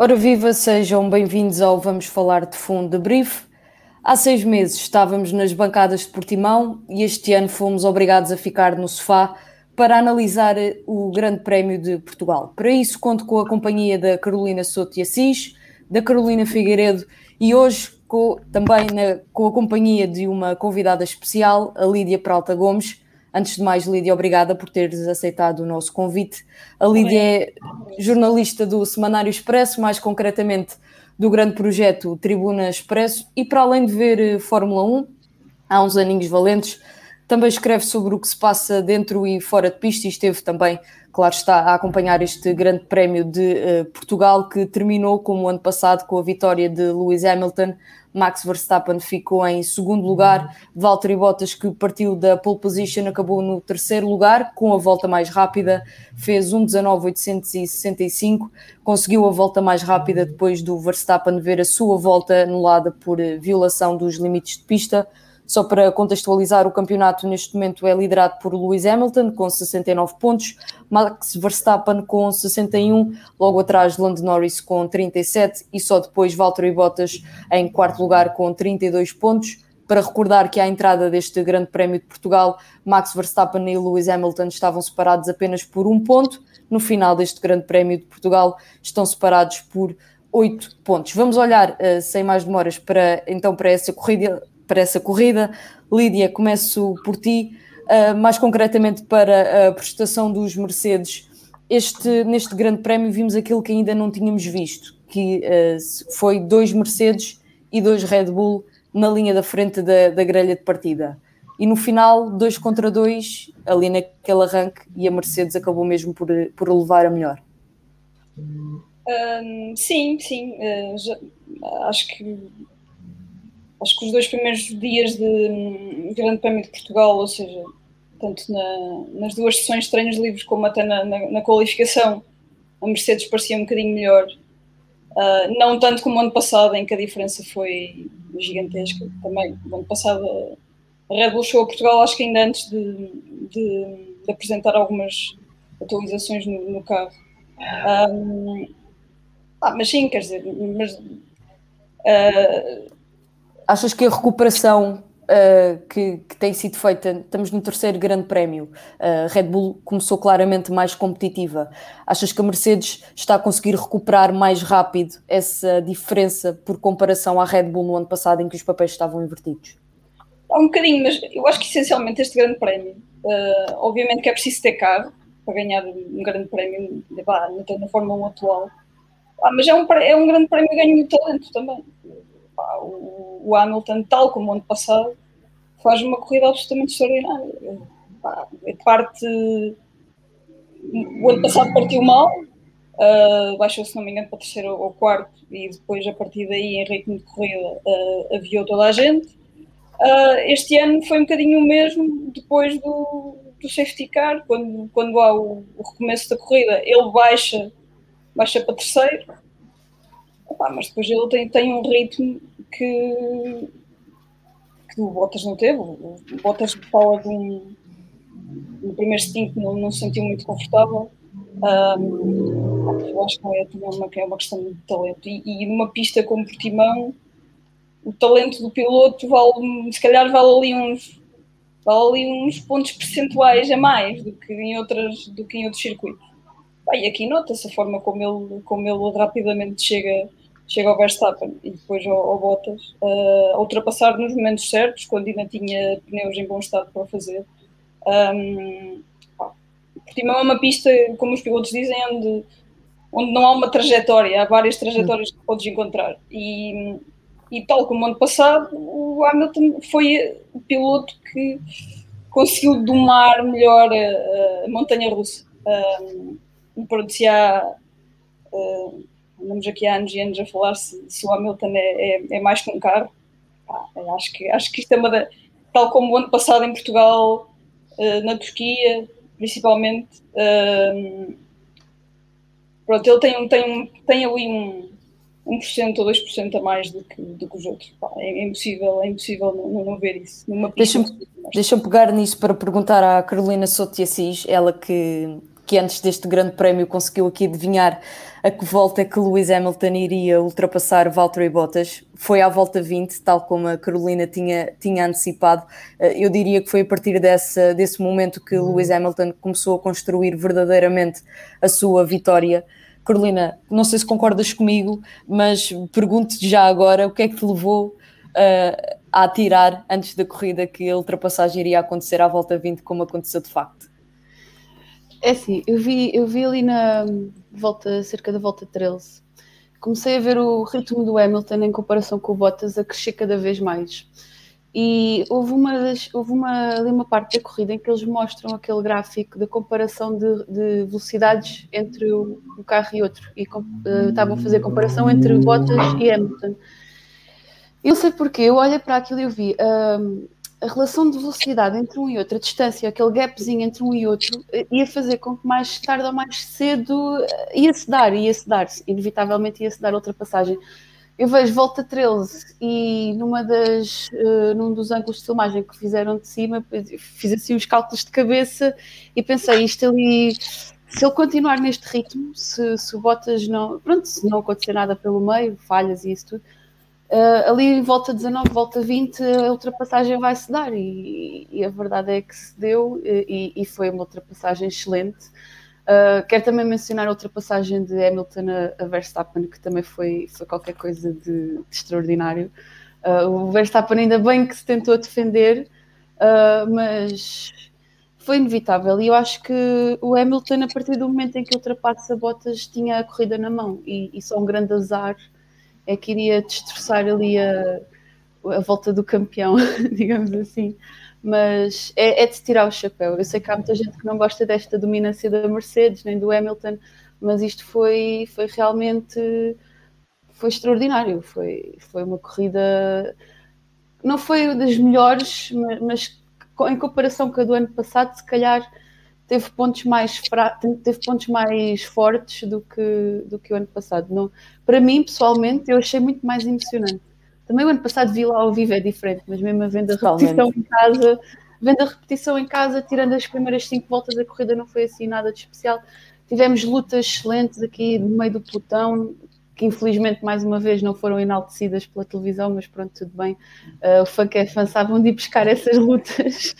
Ora viva, sejam bem-vindos ao Vamos Falar de Fundo de Brief. Há seis meses estávamos nas bancadas de Portimão e este ano fomos obrigados a ficar no sofá para analisar o Grande Prémio de Portugal. Para isso conto com a companhia da Carolina Souto e Assis, da Carolina Figueiredo e hoje com, também na, com a companhia de uma convidada especial, a Lídia Pralta Gomes, Antes de mais, Lídia, obrigada por teres aceitado o nosso convite. A Lídia é jornalista do Semanário Expresso, mais concretamente do grande projeto Tribuna Expresso, e para além de ver eh, Fórmula 1, há uns aninhos valentes, também escreve sobre o que se passa dentro e fora de pista e esteve também, claro está, a acompanhar este grande prémio de uh, Portugal que terminou como o ano passado com a vitória de Lewis Hamilton. Max Verstappen ficou em segundo lugar, Valtteri Bottas, que partiu da pole position, acabou no terceiro lugar, com a volta mais rápida, fez 1.19.865, conseguiu a volta mais rápida depois do Verstappen ver a sua volta anulada por violação dos limites de pista. Só para contextualizar, o campeonato neste momento é liderado por Lewis Hamilton com 69 pontos, Max Verstappen com 61, logo atrás Lando Norris com 37 e só depois Valtteri Bottas em quarto lugar com 32 pontos. Para recordar que à entrada deste Grande Prémio de Portugal, Max Verstappen e Lewis Hamilton estavam separados apenas por um ponto. No final deste Grande Prémio de Portugal, estão separados por oito pontos. Vamos olhar, uh, sem mais demoras, para então para essa corrida para essa corrida. Lídia, começo por ti, uh, mais concretamente para a prestação dos Mercedes. Este, neste grande prémio vimos aquilo que ainda não tínhamos visto, que uh, foi dois Mercedes e dois Red Bull na linha da frente da, da grelha de partida. E no final, dois contra dois, ali naquele arranque, e a Mercedes acabou mesmo por, por levar a melhor. Um, sim, sim. Uh, já, acho que acho que os dois primeiros dias de hum, Grande Prémio de Portugal, ou seja, tanto na, nas duas sessões de treinos livres como até na, na, na, qualificação, a Mercedes parecia um bocadinho melhor. Uh, não tanto como o ano passado, em que a diferença foi gigantesca também. No ano passado a Red Bull chegou a Portugal, acho que ainda antes de, de, de apresentar algumas atualizações no, no carro. Um, ah, mas sim, quer dizer, mas, uh, Achas que a recuperação uh, que, que, tem sido feita, estamos no terceiro grande prémio, uh, Red Bull começou claramente mais competitiva. Achas que a Mercedes está a conseguir recuperar mais rápido essa diferença por comparação à Red Bull no ano passado em que os papéis estavam invertidos? Há um bocadinho, mas eu acho que essencialmente este grande prémio, uh, obviamente que é preciso ter carro para ganhar um grande prémio na, na Fórmula 1 atual, ah, mas é um, é um grande prémio ganho de talento também pá, o, o, Hamilton, tal como o ano passado, faz uma corrida absolutamente extraordinária. Pá, parte. O ano passado partiu mal, uh, baixou, se não me engano, para terceiro ou quarto, e depois, a partir daí, em ritmo de corrida, uh, aviou toda a gente. Uh, este ano foi um bocadinho o mesmo, depois do, do safety car, quando, quando há o, o recomeço da corrida, ele baixa, baixa para terceiro, Opa, mas depois ele tem, tem um ritmo que, que o Bottas não teve. O Bottas fala de um. No primeiro stint não, não se sentiu muito confortável. Um, eu acho que é uma, é uma questão de talento. E, e numa pista como Portimão, o talento do piloto vale, se calhar vale ali uns vale ali uns pontos percentuais a mais do que em outras do que em outros circuitos. e aqui nota-se a forma como ele, como ele rapidamente chega chega ao Verstappen e depois ao, ao Bottas uh, a ultrapassar nos momentos certos, quando ainda tinha pneus em bom estado para fazer. Um, é uma pista, como os pilotos dizem, onde, onde não há uma trajetória, há várias trajetórias que podes encontrar. E, e tal como ano passado, o Hamilton foi o piloto que conseguiu domar melhor a, a montanha russa. Um, pronto, se há. Uh, andamos aqui há anos e anos a falar se, se o Hamilton é, é, é, mais que um carro. Pá, acho, que, acho que isto é uma da, tal como o ano passado em Portugal, uh, na Turquia, principalmente. Uh, pronto, ele tem, tem, tem ali um, 1% ou 2% a mais do que, do que os outros. Pá, é, é, impossível, é impossível não, não ver isso. Deixa-me deixa pegar nisso para perguntar à Carolina Souto Assis, ela que, que antes deste grande prémio conseguiu aqui adivinhar a que volta que Lewis Hamilton iria ultrapassar Valtteri Bottas. Foi à volta 20, tal como a Carolina tinha, tinha antecipado. Eh, eu diria que foi a partir desse momento que Lewis Hamilton começou a construir verdadeiramente a sua vitória. Carolina, não sei se concordas comigo, mas pergunto-te já agora o que é que te levou uh, a atirar antes da corrida que a ultrapassagem iria acontecer à volta 20, como aconteceu de facto? É assim, eu vi, eu vi ali na volta, cerca da volta 13, comecei a ver o ritmo do Hamilton em comparação com o Bottas a crescer cada vez mais. E houve uma, houve uma, ali uma parte da corrida em que eles mostram aquele gráfico da comparação de, de velocidades entre um carro e outro. E uh, estavam a fazer comparação entre Bottas e Hamilton. Eu sei porque, eu olhei para aquilo e eu vi uh, a relação de velocidade entre um e outro, a distância, aquele gapzinho entre um e outro, eh, ia fazer com que mais tarde ou mais cedo ia-se dar, ia-se dar, inevitavelmente ia-se dar ultrapassagem. Eu vejo volta 13 e numa das, uh, num dos ângulos de filmagem que fizeram de cima, fiz assim os cálculos de cabeça e pensei, isto ali, se ele continuar neste ritmo, se, se o Bottas não, pronto, se não acontecer nada pelo meio, falhas e isso tudo, uh, ali volta 19, volta 20, a ultrapassagem vai se dar e, e a verdade é que se deu e, e foi uma ultrapassagem excelente. Uh, quero também mencionar a ultrapassagem de Hamilton a, a Verstappen, que também foi, foi qualquer coisa de, de extraordinário. Uh, o Verstappen ainda bem que se tentou defender, uh, mas foi inevitável. E eu acho que o Hamilton, a partir do momento em que ultrapassa Bottas, tinha a corrida na mão. E, e só um grande azar é que iria destroçar ali a, a volta do campeão, digamos assim mas é, é, de tirar o chapéu. Eu sei que há muita gente que não gosta desta dominância da Mercedes nem do Hamilton, mas isto foi, foi realmente foi extraordinário. Foi, foi uma corrida, não foi das melhores, mas, mas em comparação com a do ano passado, se calhar teve pontos mais fra... teve pontos mais fortes do que, do que o ano passado. Não, para mim, pessoalmente, eu achei muito mais emocionante. Também o ano passado vi lá ao vivo é diferente, mas mesmo a venda repetição em casa, vendo a repetição em casa, tirando as primeiras cinco voltas da corrida, não foi assim nada de especial. Tivemos lutas excelentes aqui no meio do pelotão, que infelizmente mais uma vez não foram enaltecidas pela televisão, mas pronto, tudo bem. Uh, o que é fã sabe onde ir buscar essas lutas.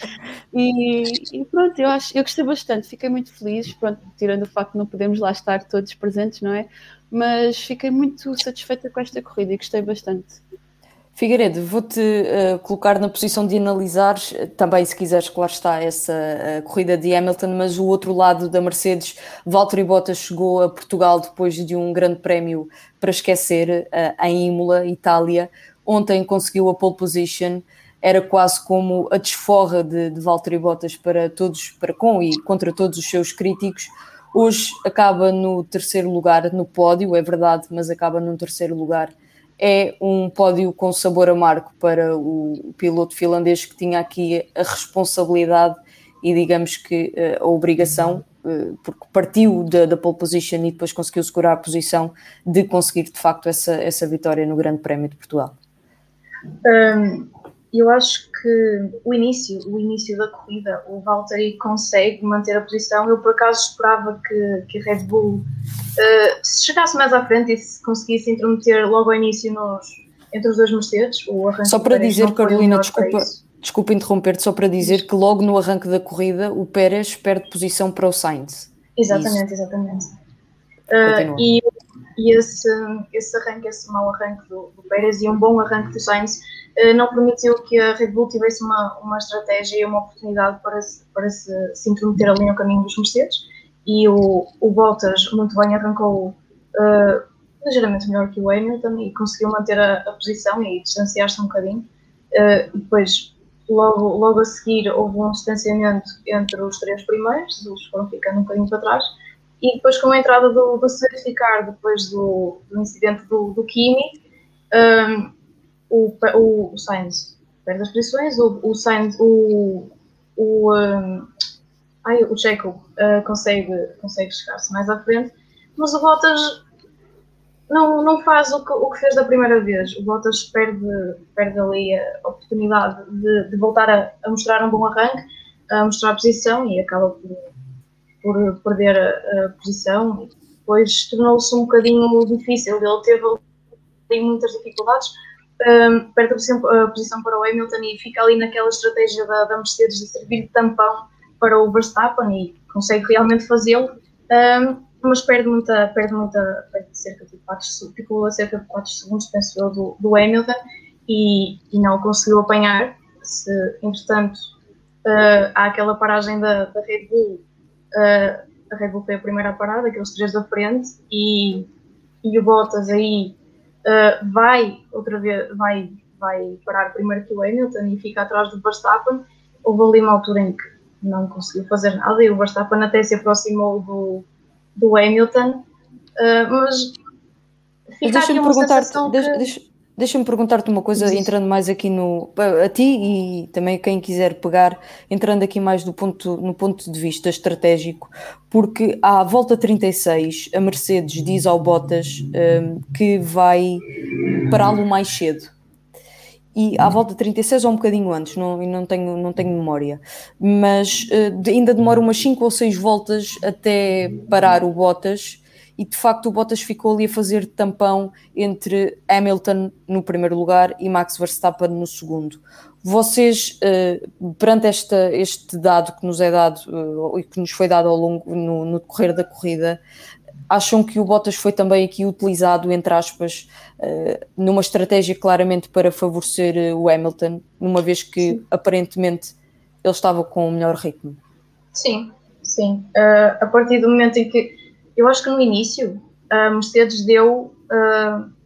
E, e, pronto, eu acho, eu gostei bastante, fiquei muito feliz, pronto, tirando o facto de não podermos lá estar todos presentes, não é? Mas fiquei muito satisfeita com esta corrida e gostei bastante. Figueiredo, vou-te uh, colocar na posição de analisar também, se quiseres, claro está, essa uh, corrida de Hamilton, mas o outro lado da Mercedes, Valtteri Bottas chegou a Portugal depois de um grande prémio para esquecer, uh, em Imola, Itália. Ontem conseguiu a pole position, era quase como a desforra de, de Valtteri Bottas para todos, para com e contra todos os seus críticos. Hoje acaba no terceiro lugar no pódio, é verdade, mas acaba no terceiro lugar é um pódio com sabor amargo para o piloto finlandês que tinha aqui a responsabilidade e digamos que eh, a obrigação, eh, porque partiu da, da pole position e depois conseguiu segurar a posição de conseguir de facto essa, essa vitória no Grande Prémio de Portugal. Um, eu acho que o início, o início da corrida, o Valtteri consegue manter a posição. Eu por acaso esperava que, que a Red Bull uh, se chegasse mais à frente e se conseguisse intrometer logo ao início nos, entre os dois Mercedes. O arranque só para dizer, Carolina, desculpa, desculpa interromper-te, só para dizer que logo no arranque da corrida o Pérez perde posição para o Sainz. Exatamente, Isso. exatamente. Uh, e e esse, esse arranque, esse mau arranque do, do Pérez e um bom arranque do Sainz eh, não permitiu que a Red Bull tivesse uma, uma estratégia e uma oportunidade para, se, para se, se intrometer ali no caminho dos Mercedes e o, o Bottas muito bem arrancou uh, ligeiramente melhor que o Hamilton e conseguiu manter a, a posição e distanciar-se um bocadinho. Uh, depois, logo, logo a seguir, houve um distanciamento entre os três primeiros, eles foram ficando um bocadinho para trás e depois com a entrada do, do certificar depois do, do incidente do, do Kimi, um, o, o, o Sainz perde as posições, o, o Sainz, o, o, um, ai, o Checo uh, consegue, consegue chegar-se mais à frente, mas o Bottas não, não faz o que, o que fez da primeira vez. O Bottas perde, perde ali a oportunidade de, de voltar a, a, mostrar um bom arranque, a mostrar a posição e acaba por, por perder a, a posição. Depois tornou-se um bocadinho difícil. Ele teve ali muitas dificuldades. Um, perde a posição, a posição, para o Hamilton e fica ali naquela estratégia da, da Mercedes de servir de tampão para o Verstappen e consegue realmente fazê-lo. Um, mas perde muita, perde muita, perde cerca de 4 ficou a cerca de 4 segundos, penso eu, do, do Hamilton e, e não conseguiu apanhar. Se, entretanto, uh, há aquela paragem da, da Red Bull, uh, a Red Bull foi a primeira parada, aqueles três da frente, e, e o Bottas aí uh, vai outra vez, vai, vai parar primeiro que o Hamilton e fica atrás do Verstappen. Houve ali uma altura em que não conseguiu fazer nada e o Verstappen até se aproximou do do Hamilton, uh, mas deixa-me perguntar-te deixa, deixa, deixa perguntar-te uma coisa, entrando mais aqui no a ti e também quem quiser pegar, entrando aqui mais do ponto, no ponto de vista estratégico, porque à volta 36 a Mercedes diz ao Bottas um, ah, que vai pará-lo mais cedo e à volta de 36 ou um bocadinho antes, não, não, tenho, não tenho memória, mas uh, ainda demora umas 5 ou 6 voltas até parar o Bottas e de facto o Bottas ficou ali a fazer tampão entre Hamilton no primeiro lugar e Max Verstappen no segundo. Vocês, uh, perante esta, este dado que nos é dado uh, e que nos foi dado ao longo no, no decorrer da corrida, acham que o Bottas foi também aqui utilizado, entre aspas, uh, numa estratégia claramente para favorecer uh, o Hamilton, uma vez que sim. aparentemente ele estava com o melhor ritmo? Sim, sim. Uh, a partir do momento em que. Eu acho que no início a Mercedes deu,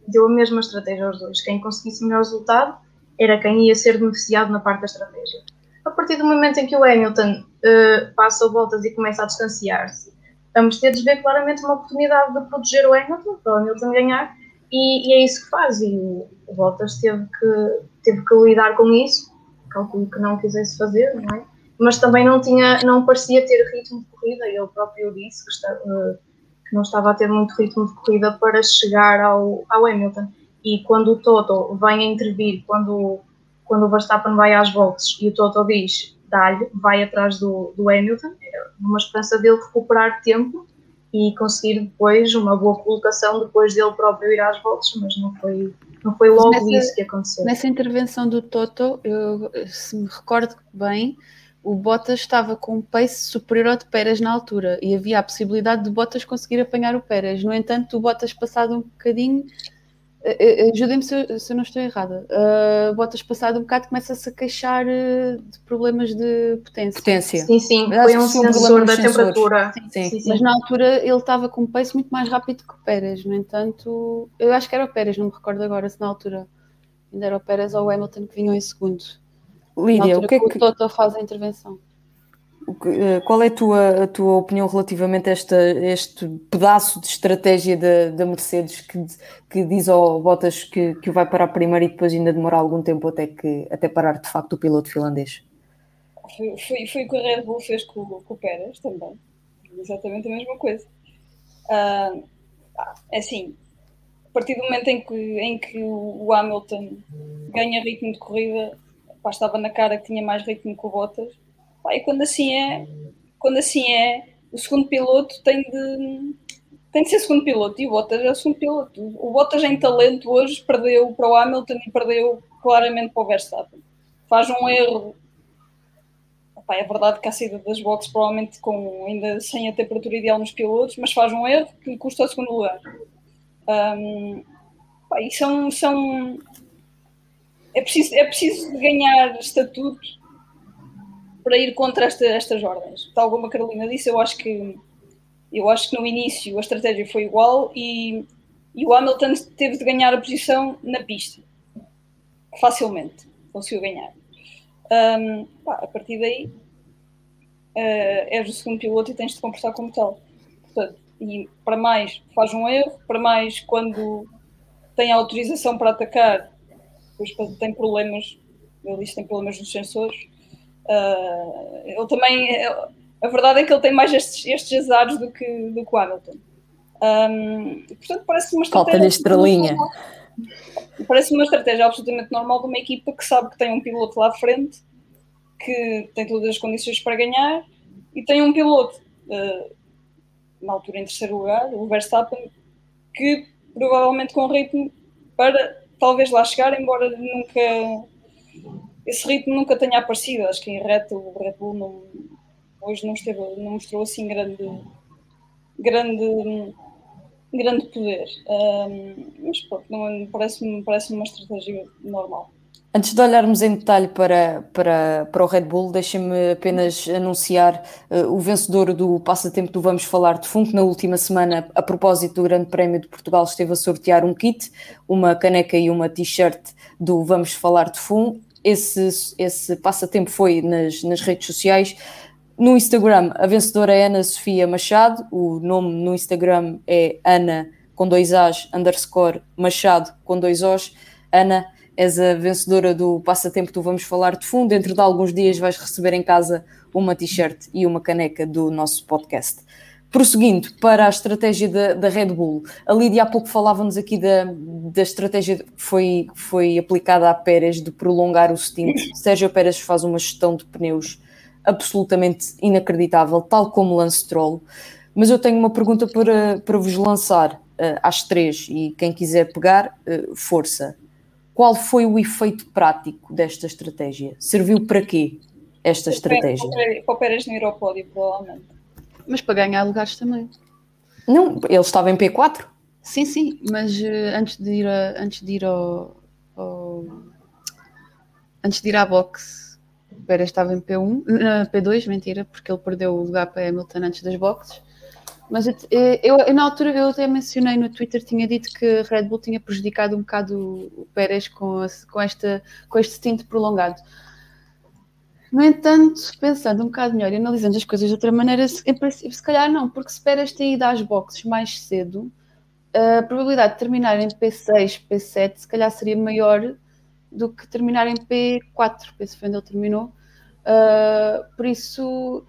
deu a mesma estratégia aos dois. Quem conseguisse o melhor resultado era quem ia ser beneficiado na parte da estratégia. A partir do momento em que o Hamilton passa voltas e começa a distanciar-se a Mercedes vê claramente uma oportunidade de proteger o Hamilton, para o Hamilton ganhar, e, e, é isso que faz. E o, Bottas teve que, teve que lidar com isso, calculo que não quisesse fazer, não é? Mas também não, tinha, não parecia ter ritmo de corrida, ele próprio disse que, está, que não estava a ter muito ritmo de corrida para chegar ao, ao Hamilton. E quando o Toto vem a intervir, quando, quando o Verstappen vai às voltas e o Toto diz dá-lhe, vai atrás do, do Hamilton, numa esperança dele recuperar tempo e conseguir depois uma boa colocação depois dele próprio ir às voltas, mas não foi, não foi logo nessa, isso que aconteceu. Nessa intervenção do Toto, eu, se me recordo bem, o Bottas estava com um pace superior ao de Pérez na altura e havia a possibilidade de Bottas conseguir apanhar o Pérez. No entanto, o Bottas passado um bocadinho eh, eh, ajudem-me se, se, eu não estou errada. Uh, Botas passado um bocado começa-se a queixar de problemas de potência. Potência. Sim, sim, foi um sensor da temperatura. Sim, sim. sim, Mas na altura ele estava com um pace muito mais rápido que o Pérez. No entanto, eu acho que era o Pérez, não me recordo agora se na altura ainda era o Pérez ou o Hamilton que vinham em segundo. Lídia, o que é que, que o Toto faz a intervenção? Eh, qual é a tua, a tua opinião relativamente a esta, este pedaço de estratégia da, da Mercedes que, que diz ao Bottas que, que vai parar primeiro e depois ainda demora algum tempo até, que, até parar de facto o piloto finlandês? Foi, foi, foi o que a Red Bull fez com, com o Pérez também. Exatamente a mesma coisa. Uh, assim, a partir do momento em que, em que o Hamilton ganha ritmo de corrida, pá, estava na cara que tinha mais ritmo que o Bottas e quando assim é, quando assim é, o segundo piloto tem de, tem de ser segundo piloto e o Bottas é o segundo piloto. O Bottas em talento hoje perdeu para o Hamilton e perdeu claramente para o Verstappen. Faz um erro. Epá, é verdade que a saída das boxes provavelmente com, ainda sem a temperatura ideal nos pilotos, mas faz um erro que lhe custa o segundo lugar. Um, são, são é preciso, é preciso ganhar estatuto para ir contra esta, estas ordens. Tal como a Carolina disse, eu acho que eu acho que no início a estratégia foi igual e, e o Hamilton teve de ganhar a posição na pista. Facilmente conseguiu ganhar. Um, pá, a partir daí uh, és o segundo piloto e tens de comportar como tal. Portanto, e para mais faz um erro, para mais quando tem autorização para atacar, depois tem problemas, ele diz tem problemas nos sensores. Uh, ele também, a verdade é que ele tem mais estes, estes azares do que, do que o Hamilton. Um, portanto, parece uma estratégia. Falta-lhe estrelinha. Parece uma estratégia absolutamente normal de uma equipa que sabe que tem um piloto lá à frente, que tem todas as condições para ganhar, e tem um piloto, uh, na altura em terceiro lugar, o Verstappen, que provavelmente com ritmo para talvez lá chegar, embora nunca esse ritmo nunca tenha aparecido. Acho que em reta o Red Bull não, hoje não, esteve, não mostrou assim grande, grande grande poder. Um, mas pronto, parece-me parece uma estratégia normal. Antes de olharmos em detalhe para, para, para o Red Bull, deixem-me apenas anunciar uh, o vencedor do passatempo do Vamos Falar de Fundo, na última semana, a propósito do Grande Prémio de Portugal, esteve a sortear um kit, uma caneca e uma t-shirt do Vamos Falar de Fundo. Esse, esse passatempo foi nas, nas redes sociais. No Instagram, a vencedora é Ana Sofia Machado, o nome no Instagram é Ana com dois As, underscore Machado com dois Os. Ana, és a vencedora do passatempo do Vamos Falar de Fundo. Dentro de alguns dias vais receber em casa uma t-shirt e uma caneca do nosso podcast. Prosseguindo para a estratégia da, da Red Bull, a Lídia há pouco falava-nos aqui da, da estratégia que foi, foi aplicada a Pérez de prolongar o stint. Sérgio Pérez faz uma gestão de pneus absolutamente inacreditável, tal como Lance Stroll. Mas eu tenho uma pergunta para, para vos lançar uh, às três e quem quiser pegar, uh, força. Qual foi o efeito prático desta estratégia? Serviu para quê esta estratégia? Para o Pérez ao pódio, provavelmente. Mas para ganhar lugares também. Não, ele estava em P4. Sim, sim, mas uh, antes de ir, a, antes de ir ao, ao, antes de ir à boxe Pérez estava em P1, P2, mentira, porque ele perdeu o lugar para Hamilton antes das boxes. Mas eu, eu, eu, na altura eu até mencionei no Twitter, tinha dito que a Red Bull tinha prejudicado um bocado o Pérez com, com, esta, com este stint prolongado. No entanto, pensando um bocado melhor e analisando as coisas de outra maneira, se, se calhar não, porque se Pérez tem ido às boxes mais cedo, a probabilidade de terminar em P6, P7, se calhar seria maior do que terminar em P4, penso que onde ele terminou. Uh, por isso,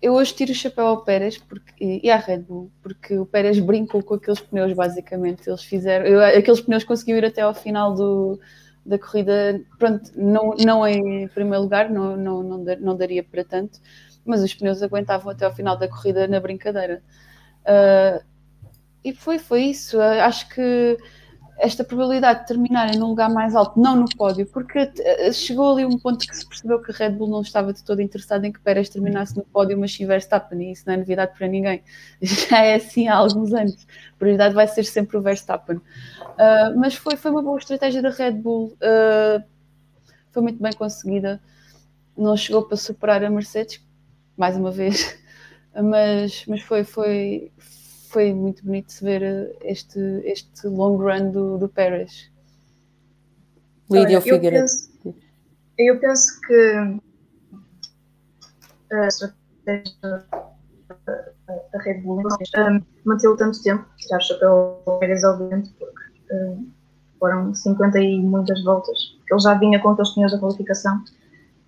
eu hoje tiro o chapéu ao Pérez porque, e à Red Bull, porque o Pérez brincou com aqueles pneus, basicamente. Eles fizeram, eu, aqueles pneus conseguiam ir até ao final do, da corrida. Pronto, não, não em primeiro lugar, não, não, não, não daria para tanto, mas os pneus aguentavam até ao final da corrida na brincadeira. Uh, e foi, foi isso. Uh, acho que esta probabilidade de terminarem num lugar mais alto, não no pódio, porque eh, chegou ali um ponto que se percebeu que a Red Bull não estava de todo interessada em que Pérez terminasse no pódio, mas sim Verstappen, e isso não é novidade para ninguém. Já é assim há alguns anos. A prioridade vai ser sempre o Verstappen. Uh, mas foi, foi uma boa estratégia da Red Bull, uh, foi muito bem conseguida. Não chegou para superar a Mercedes, mais uma vez, mas, mas foi, foi, foi muito bonito de ver eh, este, este long run do, do Pérez. Lídia Figueiredo. Eu penso que a estratégia da Red Bull mantê-lo tanto tempo, tirar o chapéu ao Pérez, obviamente, porque um, foram 50 e muitas voltas, que ele já vinha com aqueles pneus da qualificação.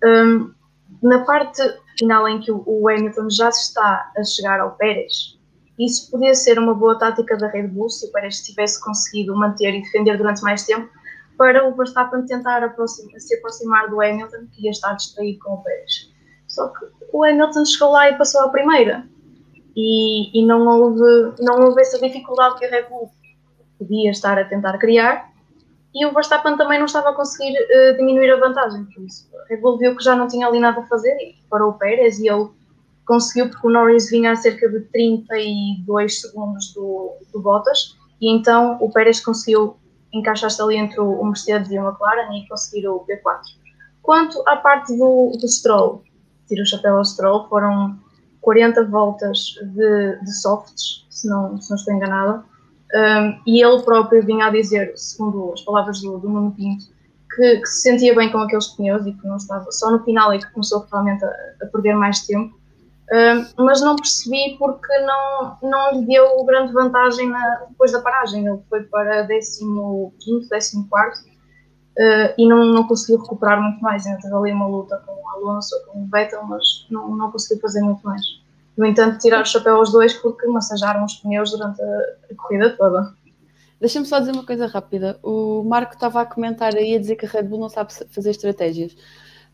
Um, na parte final em que o Hamilton já está a chegar ao Pérez, isso podia ser uma boa tática da Red Bull se o Pérez tivesse conseguido manter e defender durante mais tempo para o Verstappen tentar se aproximar do Hamilton, que ia estar distraído com o Pérez. Só que o Hamilton chegou lá e passou a primeira. E, e não, houve, não houve essa dificuldade que a Red Bull podia estar a tentar criar. E o Verstappen também não estava a conseguir uh, diminuir a vantagem. Por isso, a Red Bull viu que já não tinha ali nada a fazer e parou o Pérez e ele conseguiu porque o Norris vinha a cerca de 32 segundos do, do Bottas e então o Pérez conseguiu encaixar-se ali entre o Mercedes e o McLaren e conseguir o P4. Quanto à parte do, do Stroll, tiro o chapéu ao Stroll, foram 40 voltas de, de softs, se não, se não estou enganada, um, e ele próprio vinha a dizer, segundo as palavras do, do Nuno Pinto, que, que, se sentia bem com aqueles pneus e que não estava, só no final é que começou realmente a, a perder mais tempo mas não percebi porque não, não lhe deu grande vantagem na, depois da paragem. Ele foi para 15, 14 uh, e não, não conseguiu recuperar muito mais. Ainda teve ali uma luta com o Alonso, com o Vettel, mas não, não conseguiu fazer muito mais. No entanto, tirar o chapéu aos dois porque massajaram os pneus durante a corrida toda. Deixa-me só dizer uma coisa rápida. O Marco estava a comentar aí a dizer que a Red Bull não sabe fazer estratégias.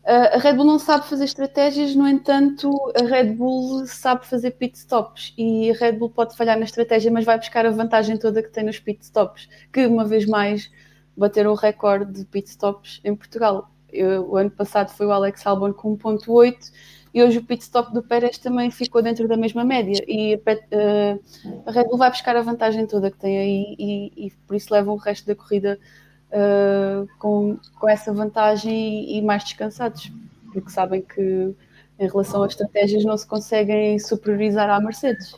A Red Bull não sabe fazer estratégias, no entanto, a Red Bull sabe fazer pit stops e a Red Bull pode falhar na estratégia, mas vai buscar a vantagem toda que tem nos pit stops, que uma vez mais bateram o recorde de pit stops em Portugal. Eu, o ano passado foi o Alex Albon com 1.8 e hoje o pit stop do Pérez também ficou dentro da mesma média e a, a Red Bull vai buscar a vantagem toda que tem aí e, e por isso levam o resto da corrida uh, com, com essa vantagem e, mais descansados, porque sabem que em relação às estratégias não se conseguem superiorizar à Mercedes.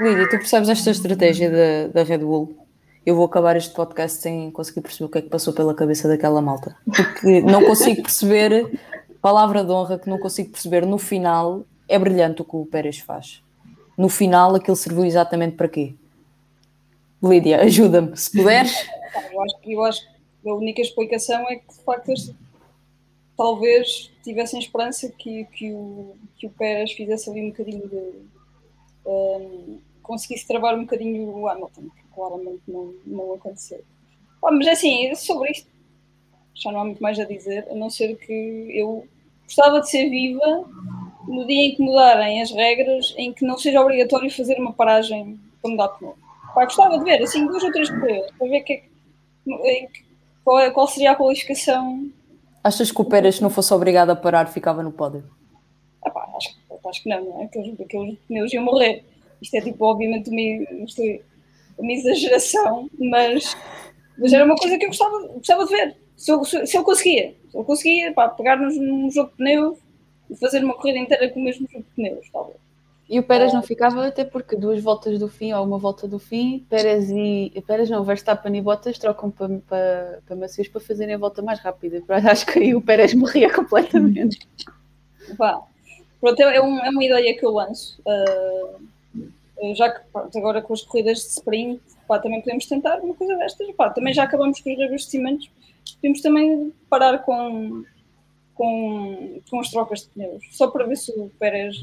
Lídia, tu percebes esta estratégia da, da Red Bull? Eu vou acabar este podcast sem conseguir perceber o que é que passou pela cabeça daquela malta. Porque não consigo perceber, palavra de honra, que não consigo perceber no final. É brilhante o que o Pérez faz. No final, aquilo serviu exatamente para quê? Lídia, ajuda-me, se puderes. Eu acho, eu acho que a única explicação é que de facto eles talvez tivessem esperança que, que, o, que o Pérez fizesse ali um bocadinho de. Um, conseguisse travar um bocadinho o Hamilton, que claramente não, não aconteceu. Ah, mas assim, sobre isto já não há muito mais a dizer, a não ser que eu gostava de ser viva no dia em que mudarem as regras em que não seja obrigatório fazer uma paragem para mudar pneu. Pá, gostava de ver, assim, duas ou três corridas, para ver que é qual, é, qual seria a qualificação. Achas que o Pérez, se não fosse obrigado a parar, ficava no pódio? Ah, pá, acho, acho que não, não é? Aqueles, aqueles pneus iam morrer. Isto é tipo, obviamente, uma, isto é uma exageração, mas, mas era uma coisa que eu gostava, gostava de ver. Se eu, se, se eu conseguia, se eu conseguia pá, pegar-nos num jogo de pneus e fazer uma corrida inteira com o mesmo jogo de pneus, talvez. E o Pérez não ficava até porque duas voltas do fim ou uma volta do fim, Pérez e Pérez não, Verstappen e Bottas trocam para, para, para Macios para fazerem a volta mais rápida. Acho que aí o Pérez morria completamente. Pá. Pronto, é, um, é, uma ideia que eu lanço. Uh, já que pronto, agora com as corridas de sprint, pá, também podemos tentar uma coisa destas. Pá, também já acabamos com os abastecimentos, podemos também parar com, com, com as trocas de pneus, só para ver se o Pérez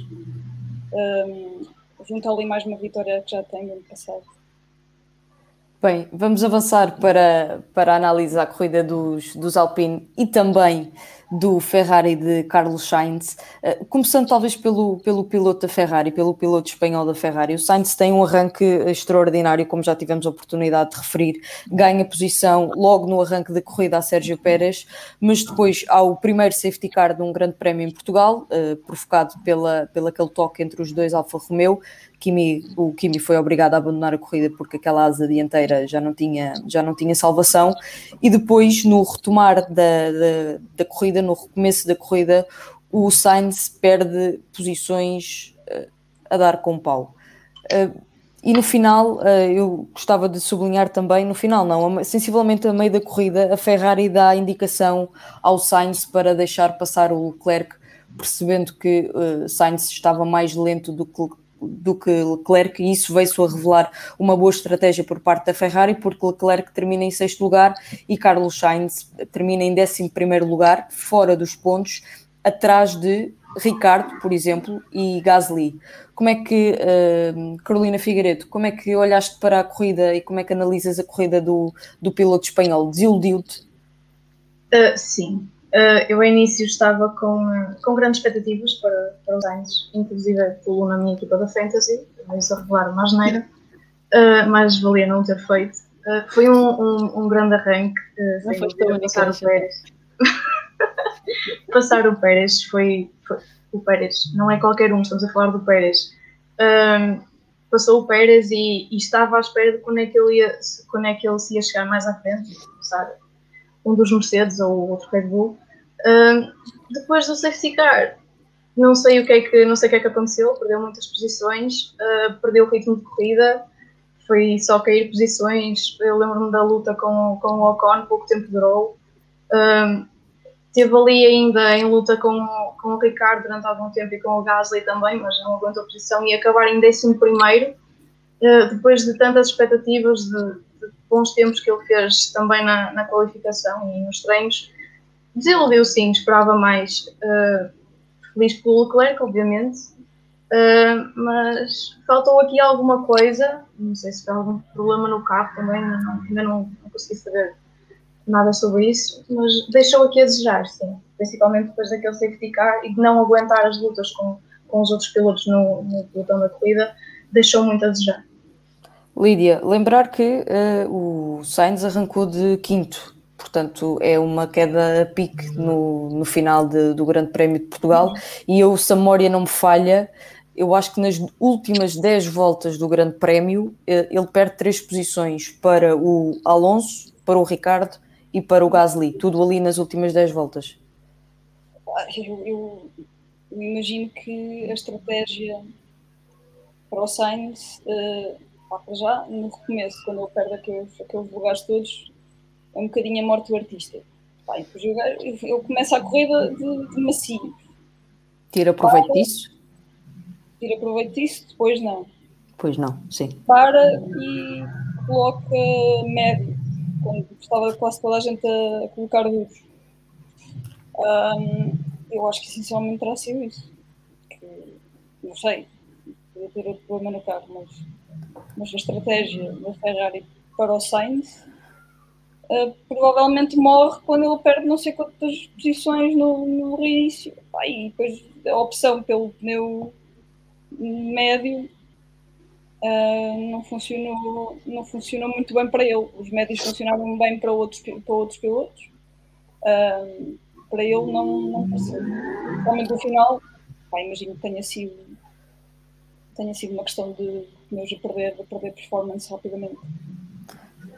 um, junto ali mais uma vitória que já tem ano passado. Bem, vamos avançar para, para a corrida dos, dos Alpine e também do Ferrari de Carlos Sainz, eh, começando talvez pelo, pelo piloto da Ferrari, pelo piloto espanhol da Ferrari. O Sainz tem um arranque extraordinário, como já tivemos a oportunidade de referir, ganha posição logo no arranque da corrida a Sérgio Pérez, mas depois ao primeiro safety car de um grande prémio em Portugal, eh, provocado pela, pela aquele toque entre os dois Alfa Romeo, Kimi, o Kimi foi obrigado a abandonar a corrida porque aquela asa dianteira já não tinha, já não tinha salvação, e depois no retomar da, da, da corrida, no recomeço da corrida, o Sainz perde posições uh, a dar com pau. Uh, e no final, uh, eu gostava de sublinhar também, no final não, sensivelmente a meio da corrida, a Ferrari dá indicação ao Sainz para deixar passar o Leclerc, percebendo que Sainz estava mais lento do que do que Leclerc, e isso veio-se a revelar uma boa estratégia por parte da Ferrari, porque Leclerc termina em sexto lugar e Carlos Sainz termina em décimo primeiro lugar, fora dos pontos, atrás de Ricardo, por exemplo, e Gasly. Como é que, uh, Carolina Figueiredo, como é que olhaste para a corrida e como é que analisas a corrida do, do piloto espanhol? Desiludiu-te? Uh, sim, Uh, eu, ao início, estava com, com grandes expectativas para, para os Sainz, inclusive pelo na minha equipa da Fantasy, veio-se a revelar uma asneira, uh, mas valia não ter feito. Uh, foi um, um, um, grande arranque, uh, não foi passar o Pérez. passar o Pérez foi, foi, o Pérez, não é qualquer um, estamos a falar do Pérez. passou o Pérez e, e, estava à espera de quando é que ele ia, quando é que ele se ia chegar mais à frente, sabe? um dos Mercedes ou outro Red Bull depois do safety car, não sei o que é que, não sei o que, é que aconteceu, perdeu muitas posições, uh, perdeu o ritmo de corrida, foi só cair posições. Eu lembro-me da luta com, com o Ocon, pouco tempo durou. Teve ali ainda em luta com, com o Ricardo durante algum tempo e com o Gasly também, mas não aguentou a posição e acabar em 11 primeiro, uh, depois de tantas expectativas de, de, bons tempos que ele fez também na, na qualificação e nos treinos. Desiludeu sim, esperava mais. Uh, feliz pelo Leclerc, obviamente, uh, mas faltou aqui alguma coisa, não sei se foi algum problema no carro também, não, ainda não, não consegui saber nada sobre isso, mas deixou aqui a desejar, sim. Principalmente depois daquele safety car e de não aguentar as lutas com, com os outros pilotos no, no pelotão da corrida, deixou muito a desejar. Lídia, lembrar que uh, o Sainz arrancou de quinto, portanto é uma queda a pique no, no final de, do Grande Prémio de Portugal. E eu, se a memória não me falha, eu acho que nas últimas 10 voltas do Grande Prémio uh, ele perde três posições para o Alonso, para o Ricardo e para o Gasly, tudo ali nas últimas 10 voltas? Eu, eu, eu, imagino que a estratégia para o Sainz, uh, para já, no recomeço, quando ele perde aqueles, aqueles lugares todos, é um bocadinho a morte do artista. Pá, depois eu, eu começo a corrida de, de macio. Tira proveito para, disso? Tira proveito disso, depois não. Pois não, sim. Para e coloca médio quando estava quase toda a gente a, colocar duros. Um, eu acho que essencialmente terá sido isso. Que, não sei, podia ter outro problema no carro, mas, mas a estratégia da Ferrari para o Sainz uh, provavelmente morre quando ele perde não sei quantas posições no, no início. e depois a opção pelo pneu médio uh, não, funcionou, não funcionou muito bem para ele. Os médios funcionavam bem para outros, para outros pilotos. Uh, para ele não, não passou. Realmente no final, pá, imagino que tenha sido, tenha sido uma questão de pneus a perder, de perder performance rapidamente.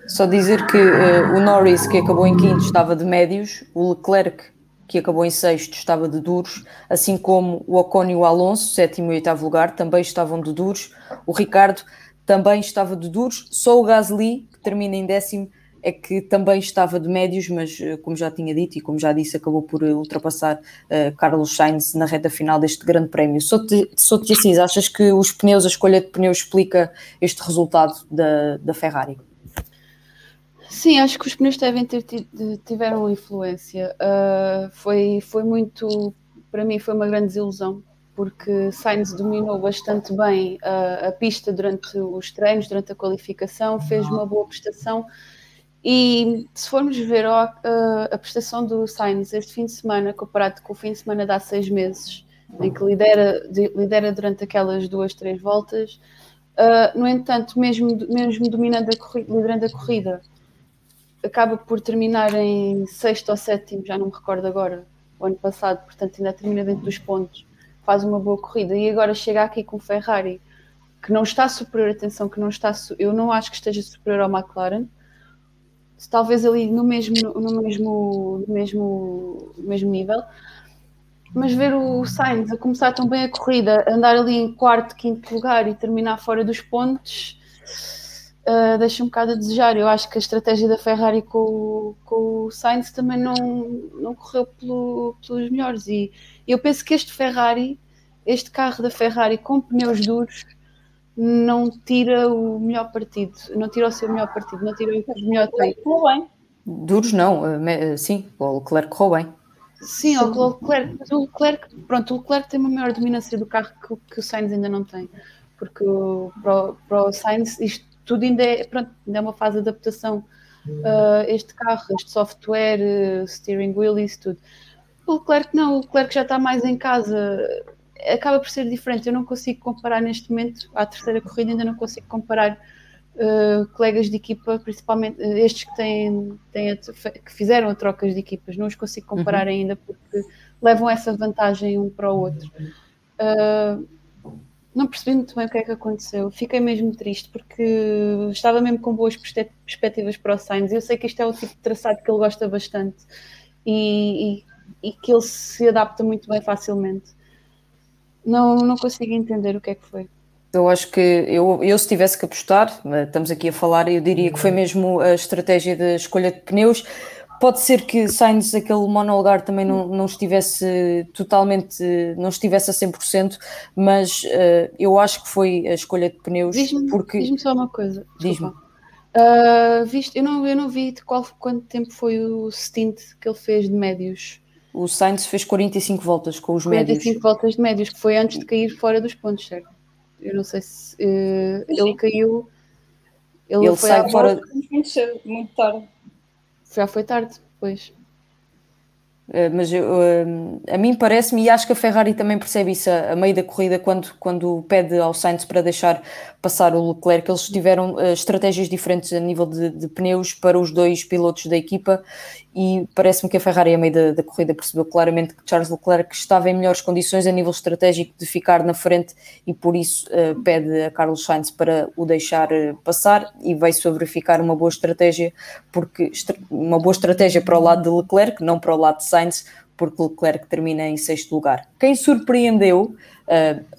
Só dizer que uh, o Norris, que acabou em quinto, estava de médios, o Leclerc que acabou em sexto, estava de duros, assim como o Ocon e o Alonso, sétimo e oitavo lugar, também estavam de duros. O Ricardo também estava de duros. Só o Gasly, que termina em décimo, é que também estava de médios, mas eh, como já tinha dito e como já disse, acabou por eh, ultrapassar uh, Carlos Sainz na reta final deste grande prémio. Sou-te sou Assis, achas que os pneus, a escolha de pneus explica este resultado da, da Ferrari? Sim, acho que os pneus devem ter tiveram influência. Uh, foi, foi muito, para mim, foi uma grande desilusão, porque Sainz dominou bastante bem a, a pista durante os treinos, durante a qualificação, fez uma boa prestação. E se formos ver a, a, prestação do Sainz este fim de semana, comparado com o fim de semana de há seis meses, em que lidera, de, lidera durante aquelas duas, três voltas, uh, no entanto, mesmo, mesmo dominando a corrida, liderando a corrida, acaba por terminar em sexto ou sétimo, já não me recordo agora, o ano passado, portanto ainda termina dentro dos pontos, faz uma boa corrida. E agora chega aqui com Ferrari, que não está superior, atenção, que não está, eu não acho que esteja superior ao McLaren, talvez ali no mesmo, no mesmo, no mesmo, no mesmo nível, mas ver o Sainz a começar tão bem a corrida, andar ali em quarto, quinto lugar e terminar fora dos pontos uh, deixa um bocado a desejar. Eu acho que a estratégia da Ferrari com, com o Sainz também não, não correu pelo, pelos melhores. E eu penso que este Ferrari, este carro da Ferrari com pneus duros, não tira o melhor partido, não tira o seu melhor partido, não tira o melhor tempo. bem. Duros não, eh, sim, o Leclerc correu bem. Sim, o Leclerc, mas o Leclerc, pronto, o Leclerc tem uma maior dominância do carro que, que o Sainz ainda não tem, porque para, para o Sainz isto tudo ainda é, pronto, ainda é uma fase de adaptação. Uh, este carro, este software, uh, steering wheel, isso tudo. O Leclerc não, o Leclerc já está mais em casa, acaba por ser diferente. Eu não consigo comparar neste momento, à terceira corrida, ainda não consigo comparar uh, colegas de equipa, principalmente estes que, têm, têm que fizeram a trocas de equipas, não os consigo comparar uhum. ainda porque levam essa vantagem um para o outro. Uh, não percebi muito bem o que é que aconteceu. Fiquei mesmo triste porque estava mesmo com boas perspectivas para o Sainz. Eu sei que isto é o tipo de traçado que ele gosta bastante e, e, e que ele se adapta muito bem facilmente. Não, não consigo entender o que é que foi. Eu acho que eu, eu se tivesse que apostar, estamos aqui a falar, eu diria que foi mesmo a estratégia da escolha de pneus, Pode ser que Sainz, aquele monolugar, também não, não estivesse totalmente, não estivesse a 100%, mas uh, eu acho que foi a escolha de pneus. Diz-me porque... diz só uma coisa. Diz-me. Uh, viste, eu, não, eu não vi de qual, quanto tempo foi o stint que ele fez de médios. O Sainz fez 45 voltas com os 45 médios. 45 voltas de médios, que foi antes de cair fora dos pontos, certo? Eu não sei se uh, ele caiu. Ele, ele foi sai fora. Muito tarde. Já foi tarde, pois. Uh, mas eu, uh, a mim parece-me, e acho que a Ferrari também percebe isso a, meio da corrida, quando, quando pede ao Sainz para deixar passar o Leclerc, eles tiveram uh, estratégias diferentes a nível de, de, pneus para os dois pilotos da equipa e parece-me que a Ferrari, a meio da, da, corrida, percebeu claramente que Charles Leclerc estava em melhores condições a nível estratégico de ficar na frente e por isso uh, pede a Carlos Sainz para o deixar uh, passar e veio-se a verificar uma boa estratégia, porque uma boa estratégia para o lado de Leclerc, não para o lado de Sainz, porque Leclerc termina em sexto lugar. Quem surpreendeu,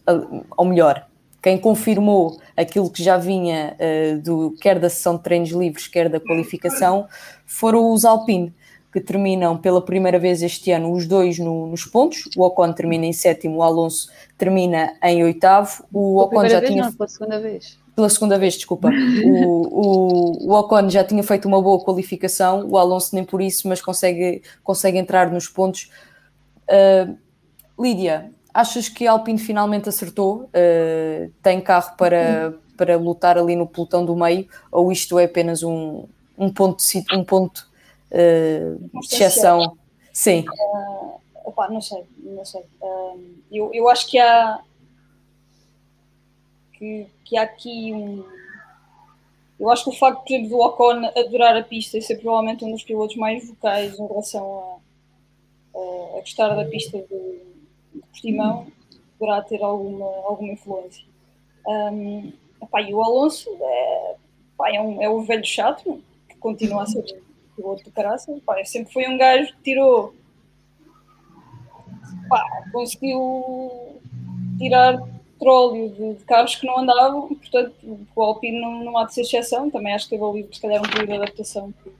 uh, ou melhor, quem confirmou aquilo que já vinha do quer da sessão de treinos livres, quer da qualificação, foram os Alpine que terminam pela primeira vez este ano os dois no, nos pontos. O Ocon termina em sétimo, o Alonso termina em oitavo. O Ocon já vez, tinha. Não, pela segunda vez. Pela segunda vez, desculpa. o, o, o Ocon já tinha feito uma boa qualificação, o Alonso nem por isso, mas consegue, consegue entrar nos pontos. Uh, Lídia, achas que a Alpine finalmente acertou? Uh, tem carro para, para lutar ali no pelotão do meio? Ou isto é apenas um, um ponto, um ponto uh, de exceção. Sim. Uh, opa, não sei, não sei. Uh, eu, eu acho que há que, que há aqui um. Eu acho que o facto, por exemplo, do Ocon adorar a pista e ser provavelmente um dos pilotos mais vocais em relação a, a, a gostar da pista de, de Portimão poderá ter alguma, alguma influência. Um, epá, e o Alonso é, epá, é, um, é um velho chato que continua a ser piloto do caraças, pá, sempre foi um gajo que tirou, pá, conseguiu tirar petróleo de, de, carros que não andavam, portanto o Alpine não, não há de ser exceção, também acho que teve ali se calhar um período de adaptação que,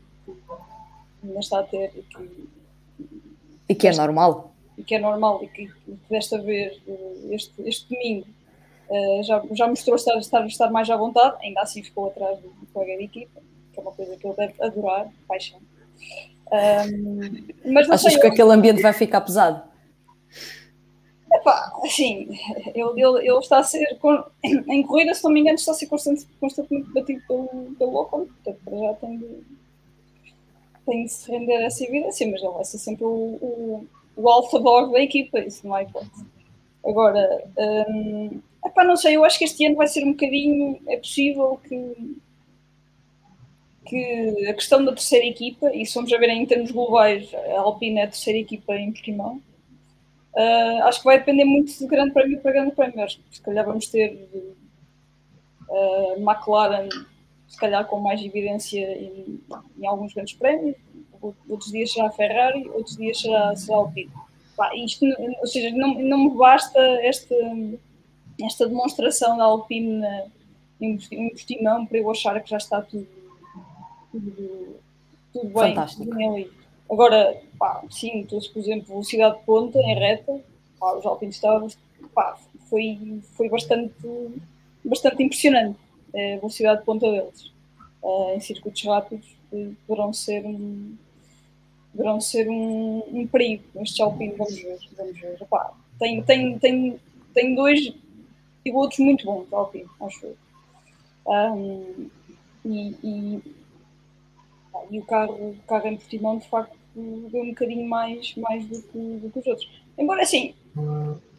ainda está a ter e que, e que é normal. E que é normal e que, desta vez, eh, este, este domingo, uh, já, já mostrou estar, estar, estar mais à vontade, ainda assim ficou atrás do colega de equipa que é uma coisa que ele deve adorar, paixão. Um, mas Achas sei, que eu... aquele ambiente vai ficar pesado? Epá, assim, ele, ele, ele está a ser, em corrida, se não me engano, está a ser constante, constantemente batido pelo, pelo Ocon, portanto, para já tem de, tem de se render a essa evidência, mas ele vai ser sempre o, o, o alfa dog da equipa, isso não há hipótese. Agora, um, epá, não sei, eu acho que este ano vai ser um bocadinho, é possível que que a questão da terceira equipa, e se vamos a ver em termos globais, a Alpine é a terceira equipa em Portimão, uh, acho que vai depender muito de grande prémio para grande prémio. Acho que se calhar vamos ter uh, McLaren, se calhar com mais evidência em, em, alguns grandes prémios, outros dias será a Ferrari, outros dias será, será a Alpine. Isto, ou seja, não, não me basta esta, esta demonstração da Alpine em Portimão para eu achar que já está tudo tudo, tudo bem, Fantástico. bem ali. Agora, pá, sim, trouxe, por exemplo, velocidade de ponta em reta, pá, os Alpines estavam, pá, foi, foi bastante, bastante impressionante a velocidade de ponta deles. Uh, em circuitos rápidos poderão ser um, poderão ser um, um perigo. Estes Alpine, vamos ver, vamos ver. Pá, tem, tem, tem, tem dois pilotos muito bons, Alpine, acho eu. Um, e, e, e o carro, o carro em Portimão, de facto, deu um bocadinho mais, mais do, que, do que os outros. Embora, assim,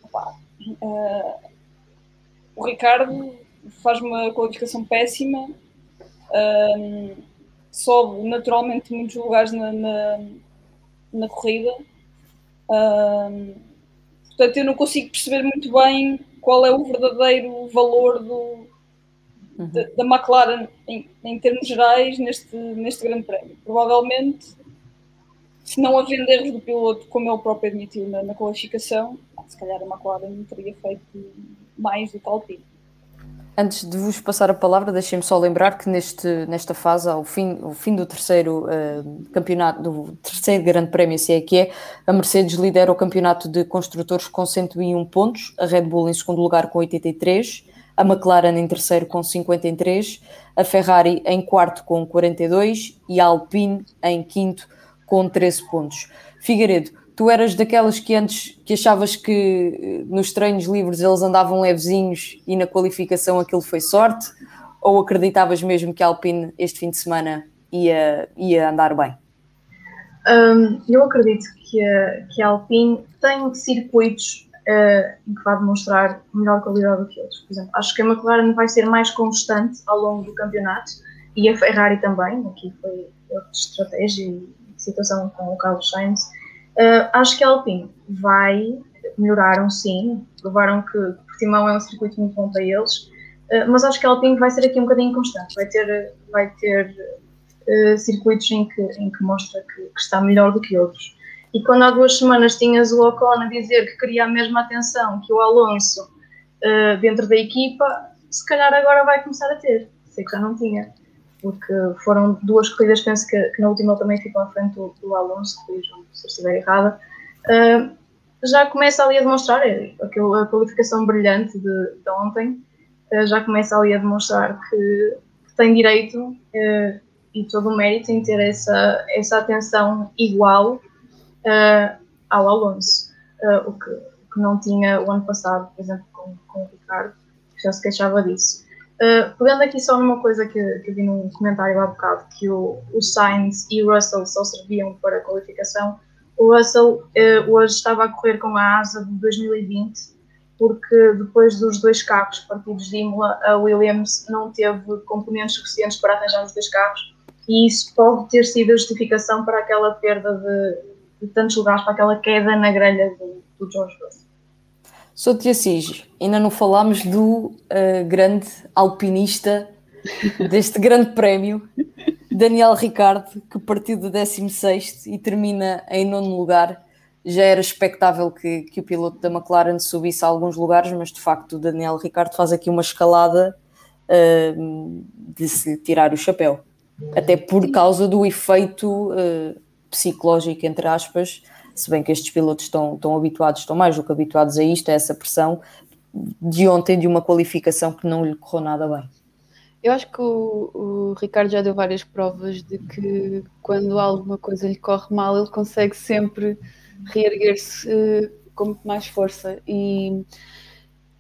opa, uh, o Ricardo faz uma qualificação péssima, uh, sobe naturalmente muitos lugares na, na, na corrida. Uh, portanto, eu não consigo perceber muito bem qual é o verdadeiro valor do, uhum. da, McLaren em, em, termos gerais neste, neste grande prémio. Provavelmente, se não havendo erros do piloto, como ele próprio admitiu na, na qualificação, se calhar a McLaren teria feito mais do que a Alpine. Antes de vos passar a palavra, deixem-me só lembrar que neste, nesta fase, ao fim, ao fim do terceiro uh, campeonato, do terceiro grande prémio, se é que é, a Mercedes lidera o campeonato de construtores com 101 pontos, a Red Bull em segundo lugar com 83, a McLaren em terceiro com 53, a Ferrari em quarto com 42 e a Alpine em quinto com 13 pontos. Figueiredo, tu eras daquelas que antes que achavas que eh, nos treinos livres eles andavam levezinhos e na qualificação aquilo foi sorte? Ou acreditavas mesmo que a Alpine este fim de semana ia, ia andar bem? Um, eu acredito que a, que a Alpine tem circuitos uh, em que vai demonstrar melhor qualidade do que outros. Por exemplo, acho que a McLaren vai ser mais constante ao longo do campeonato e a Ferrari também. Aqui foi outra estratégia e situação com o Carlos Sainz Uh, acho que a Alpine vai, melhoraram sim, provaram que Portimão é um circuito muito bom para eles, uh, mas acho que a Alpine vai ser aqui um bocadinho constante, vai ter, vai ter circuitos em que, em que mostra que, que, está melhor do que outros. E quando há duas semanas tinhas o Ocon a dizer que queria a mesma atenção que o Alonso dentro da equipa, se calhar agora vai começar a ter, sei que já não tinha porque foram duas corridas, penso que, que na última também ficou à frente do, do Alonso, se estiver errada, uh, já começa ali a demonstrar, é, aquela qualificação brilhante de, de ontem, uh, já começa ali a demonstrar que, que tem direito uh, e todo o mérito em ter essa, essa atenção igual ao Alonso, o que, que, não tinha o ano passado, por exemplo, com, com o Ricardo, que já se queixava disso. Uh, pegando aqui só numa coisa que, que vi num comentário há bocado, que o, o Sainz e o Russell só serviam para a qualificação, o Russell uh, hoje estava a correr com a asa de 2020, porque depois dos dois carros partidos de Imola, a Williams não teve componentes suficientes para arranjar os dois carros, e isso pode ter sido a justificação para aquela perda de, de tantos lugares, para aquela queda na grelha do, do George Russell. Tia Assis, ainda não falámos do uh, grande alpinista deste grande prémio, Daniel Ricardo, que partiu do 16 e termina em nono lugar. Já era expectável que, que o piloto da McLaren subisse a alguns lugares, mas de facto o Daniel Ricardo faz aqui uma escalada uh, de se tirar o chapéu. Até por causa do efeito uh, psicológico, entre aspas, se bem que estes pilotos estão, estão habituados, estão mais do que habituados a isto, a essa pressão de ontem de uma qualificação que não lhe correu nada bem. Eu acho que o, o, Ricardo já deu várias provas de que quando alguma coisa lhe corre mal, ele consegue sempre reerguer-se uh, com mais força. E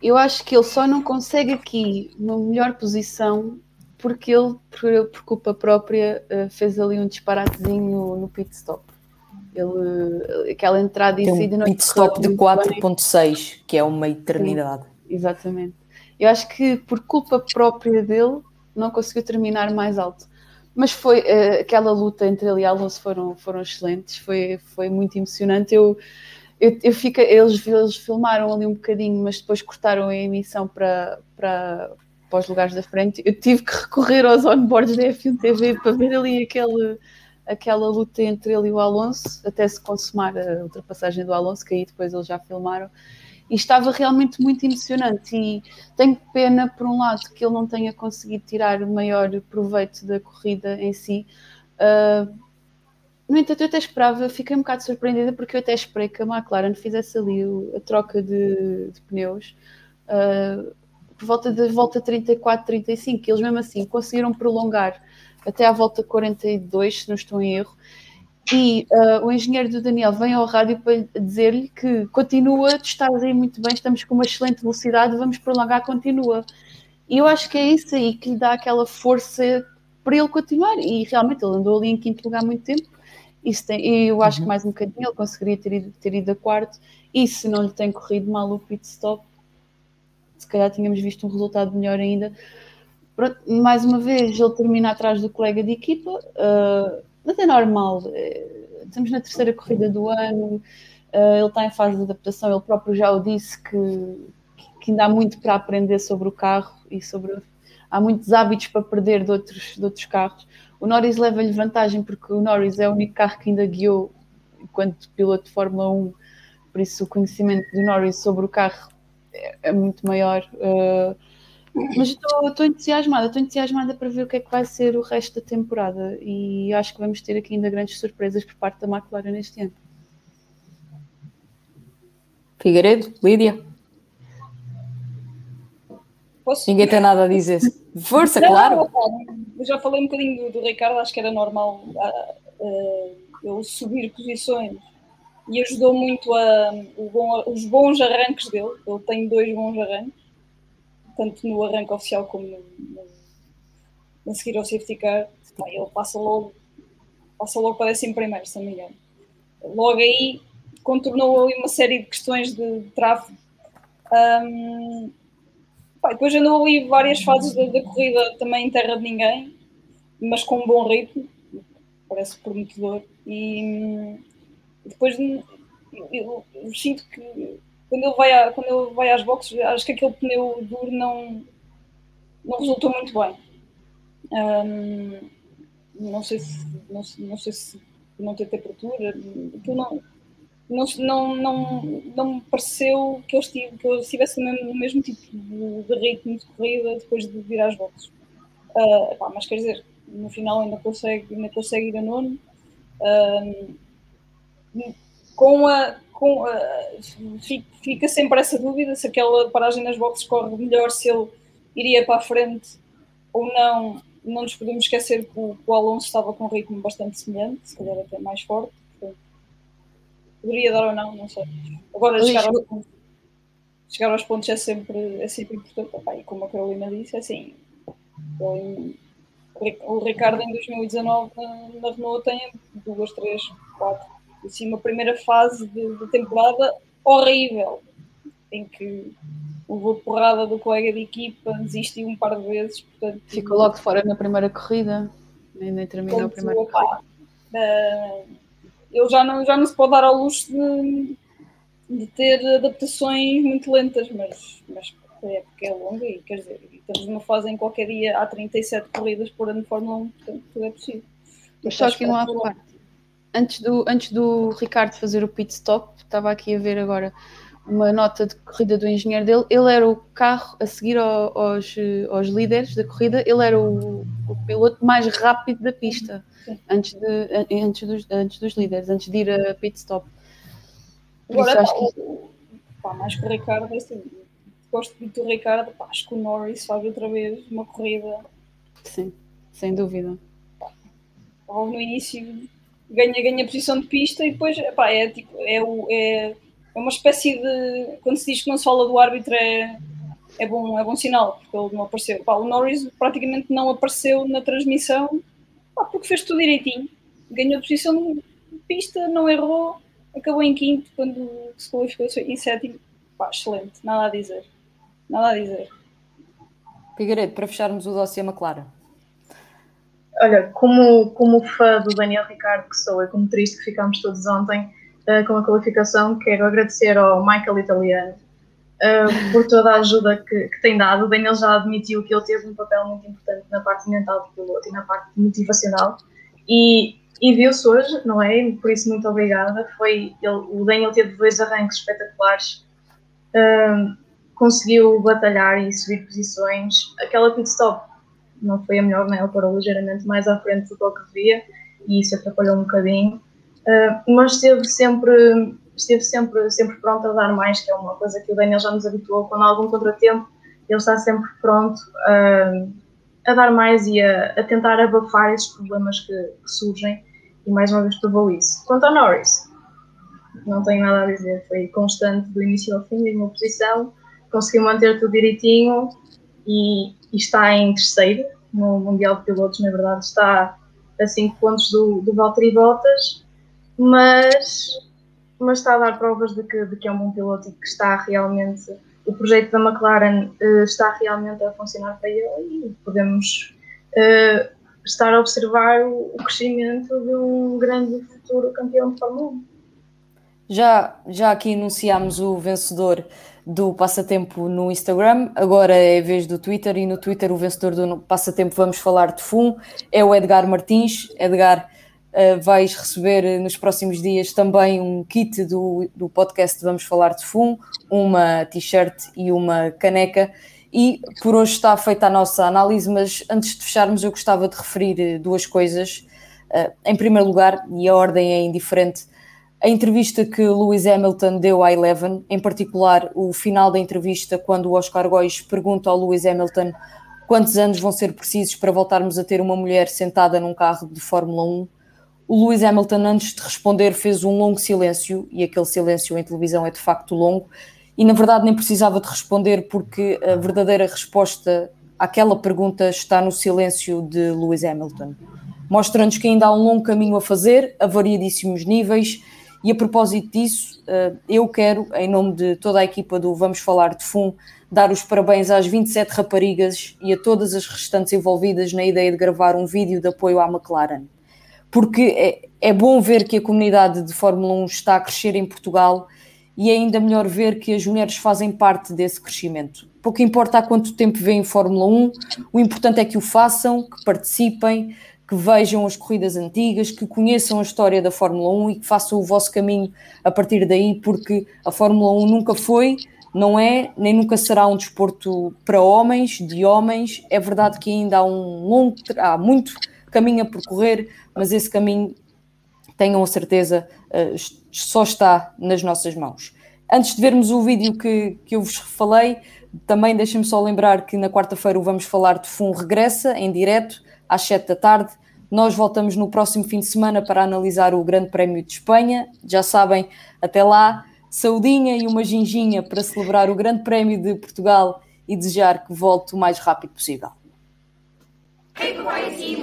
eu acho que ele só não consegue aqui uma melhor posição porque ele, por, por culpa própria, uh, fez ali um disparatezinho no, pit stop. Ele, aquela entrada e saída um pit stop de 4.6, que é uma eternidade. Sim, exatamente. Eu acho que por culpa própria dele não conseguiu terminar mais alto. Mas foi uh, aquela luta entre ele e Alonso foram, foram excelentes, foi, foi muito emocionante. Eu, eu, eu fico, eles, eles filmaram ali um bocadinho, mas depois cortaram a emissão para, para, para os lugares da frente. Eu tive que recorrer aos onboards da F1 TV para ver ali aquele aquela luta entre ele e o Alonso, até se consumar a ultrapassagem do Alonso, que aí depois eles já filmaram, e estava realmente muito emocionante. E tenho pena, por um lado, que ele não tenha conseguido tirar o maior proveito da corrida em si. Uh, no entanto, eu até esperava, fiquei um bocado surpreendida porque eu até esperei que a McLaren fizesse ali a troca de, de pneus. Uh, por volta da volta 34, 35, que eles mesmo assim conseguiram prolongar até à volta 42, se não estou em erro. E uh, o engenheiro do Daniel vem ao rádio para dizer-lhe que continua, tu estás aí muito bem, estamos com uma excelente velocidade, vamos prolongar, continua. E eu acho que é isso aí que lhe dá aquela força para ele continuar. E realmente ele andou ali em quinto lugar muito tempo. Isso tem, e eu acho uhum. que mais um bocadinho ele conseguiria ter ido, ter ido a quarto. E se não lhe tem corrido mal o pit stop, se calhar tínhamos visto um resultado melhor ainda mais uma vez, ele termina atrás do colega de equipa, uh, mas é normal. Eh, estamos na terceira corrida do ano, uh, ele está em fase de adaptação, ele próprio já o disse que, que ainda há muito para aprender sobre o carro e sobre. Há muitos hábitos para perder de outros, de outros carros. O Norris leva-lhe vantagem porque o Norris é o único carro que ainda guiou enquanto piloto de Fórmula 1, por isso o conhecimento do Norris sobre o carro é, é muito maior. Uh, Mas estou entusiasmada, estou entusiasmada para ver o que é que vai ser o resto da temporada e acho que vamos ter aqui ainda grandes surpresas por parte da McLaren neste ano. Figueiredo, Lídia? Posso? Ninguém tem nada a dizer. Força, não, claro! Eu já falei um bocadinho do, do Ricardo, acho que era normal uh, uh, ele subir posições e ajudou muito a, bom, os bons arranques dele. Ele tem dois bons arranques, tanto no arranque oficial como no, no, no seguir ao safety car. Ele passa logo, passa logo para décimo primeiro, se não me engano. Logo aí contornou ali uma série de questões de, de tráfego. Um, pá, depois andou ali várias fases da, da, corrida também em terra de ninguém, mas com um bom ritmo, parece prometedor. E, depois eu, eu, sinto que quando ele, vai a, quando ele vai às boxes, acho que aquele pneu duro não, não resultou muito bem. Um, não sei se não, não sei se não ter temperatura, não, não, não, não, não me pareceu que eu, estive, que eu estivesse no mesmo, tipo de, de, ritmo de corrida depois de vir às boxes. Uh, pá, mas quer dizer, no final ainda consegue, ainda consegue ir a nono. Com a, com a, fica sempre essa dúvida se aquela paragem nas boxes corre melhor, se ele iria para a frente ou não. Não nos podemos esquecer que o, o Alonso estava com um ritmo bastante semelhante, se calhar até mais forte. Portanto, poderia dar ou não, não sei. Agora, chegar aos, pontos, chegar aos pontos é sempre, é sempre importante. Opa, e como a Carolina disse, é assim. o Ricardo em 2019 na Renault tem duas, três, quatro assim, uma primeira fase de, de temporada horrível, em que levou porrada do colega de equipa, desistiu um par de vezes. Portanto, Ficou logo fora na primeira corrida, nem, nem terminou a primeira opa, corrida. Uh, ele já não, já não se pode dar ao luxo de, de ter adaptações muito lentas, mas, mas é porque é longa e quer dizer, estamos numa fase em qualquer dia há 37 corridas por ano de Fórmula 1, portanto tudo é possível. Mas só que não há parte antes do, antes do Ricardo fazer o pit stop, estava aqui a ver agora uma nota de corrida do engenheiro dele. Ele era o carro a seguir ao, aos, aos líderes da corrida, ele era o, o piloto mais rápido da pista antes, de, antes, dos, antes dos líderes, antes de ir a pit stop. Por Agora, acho que... pá, mais que o Ricardo, é assim, gosto muito do Ricardo, pá, acho que o Norris faz outra vez uma corrida. Sim, sem dúvida. Logo no início ganha, ganha posição de pista e depois epá, é, tipo, é, é, é uma espécie de. Quando se diz que não se fala do árbitro é, é, bom, é bom sinal, porque ele não apareceu. o Norris praticamente não apareceu na transmissão porque fez tudo direitinho. Ganhou posição de pista, não errou, acabou em quinto quando se qualificou em sétimo. Pá, excelente, nada a dizer. Nada a dizer. Figueiredo, para fecharmos o dossiê McLaren. Olha, como, como fã do Daniel Ricardo que sou e como triste que ficámos todos ontem uh, com a qualificação, quero agradecer ao Michael Italiano uh, por toda a ajuda que, que, tem dado. O Daniel já admitiu que ele teve um papel muito importante na parte mental do piloto e na parte motivacional. E, e viu-se hoje, não é? Por isso, muito obrigada. Foi, ele, o Daniel teve dois arranques espetaculares. Uh, conseguiu batalhar e subir posições. Aquela pit stop não foi a melhor, né? ele parou ligeiramente mais à frente do que eu devia e isso atrapalhou um bocadinho. Uh, mas esteve sempre, esteve sempre, sempre pronto a dar mais, que é uma coisa que o Daniel já nos habituou. Quando há algum contratempo, ele está sempre pronto uh, a dar mais e a, a tentar abafar esses problemas que, que, surgem. E mais uma vez provou isso. Quanto ao Norris, não tenho nada a dizer. Foi constante do início ao fim, mesma posição, conseguiu manter tudo direitinho e, e está em terceiro no Mundial de Pilotos, na verdade está a 5 pontos do, do Valtteri Bottas, mas, mas está a dar provas de que, de que é um bom piloto e que está realmente, o projeto da McLaren uh, está realmente a funcionar para ele e podemos uh, estar a observar o, o, crescimento de um grande futuro campeão de Fórmula 1. Já, já aqui anunciámos o vencedor do passatempo no Instagram, agora é vez do Twitter e no Twitter o vencedor do passatempo vamos falar de FUM é o Edgar Martins. Edgar, uh, vais receber nos próximos dias também um kit do, do podcast Vamos Falar de FUM, uma t-shirt e uma caneca E por hoje está feita a nossa análise, mas antes de fecharmos, eu gostava de referir eh, duas coisas. Uh, em primeiro lugar, e a ordem é indiferente, a entrevista que Lewis Hamilton deu à Eleven, em particular o final da entrevista, quando o Oscar Góis pergunta ao Lewis Hamilton quantos anos vão ser precisos para voltarmos a ter uma mulher sentada num carro de Fórmula 1. O Lewis Hamilton, antes de responder, fez um longo silêncio, e aquele silêncio em televisão é de facto longo, e na verdade nem precisava de responder, porque a verdadeira resposta àquela pergunta está no silêncio de Lewis Hamilton. Mostra-nos que ainda há um longo caminho a fazer, a variadíssimos níveis, e a propósito disso, eh, eu quero, em nome de toda a equipa do Vamos Falar de FUM, dar os parabéns às 27 raparigas e a todas as restantes envolvidas na ideia de gravar um vídeo de apoio à McLaren. Porque é, é bom ver que a comunidade de Fórmula 1 está a crescer em Portugal e é ainda melhor ver que as mulheres fazem parte desse crescimento. Pouco importa há quanto tempo vêm Fórmula 1, o importante é que o façam, que participem, que vejam as corridas antigas, que conheçam a história da Fórmula 1 e que façam o vosso caminho a partir daí, porque a Fórmula 1 nunca foi, não é, nem nunca será um desporto para homens, de homens. É verdade que ainda há um longo, há muito caminho a percorrer, mas esse caminho, tenham a certeza, eh, só está nas nossas mãos. Antes de vermos o vídeo que, que eu vos falei, também deixem-me só lembrar que na quarta-feira o Vamos Falar de FUN regressa em direto às 7 da tarde. Nós voltamos no próximo fim de semana para analisar o Grande Prémio de Espanha. Já sabem, até lá, saudinha e uma ginginha para celebrar o Grande Prémio de Portugal e desejar que volte o mais rápido possível.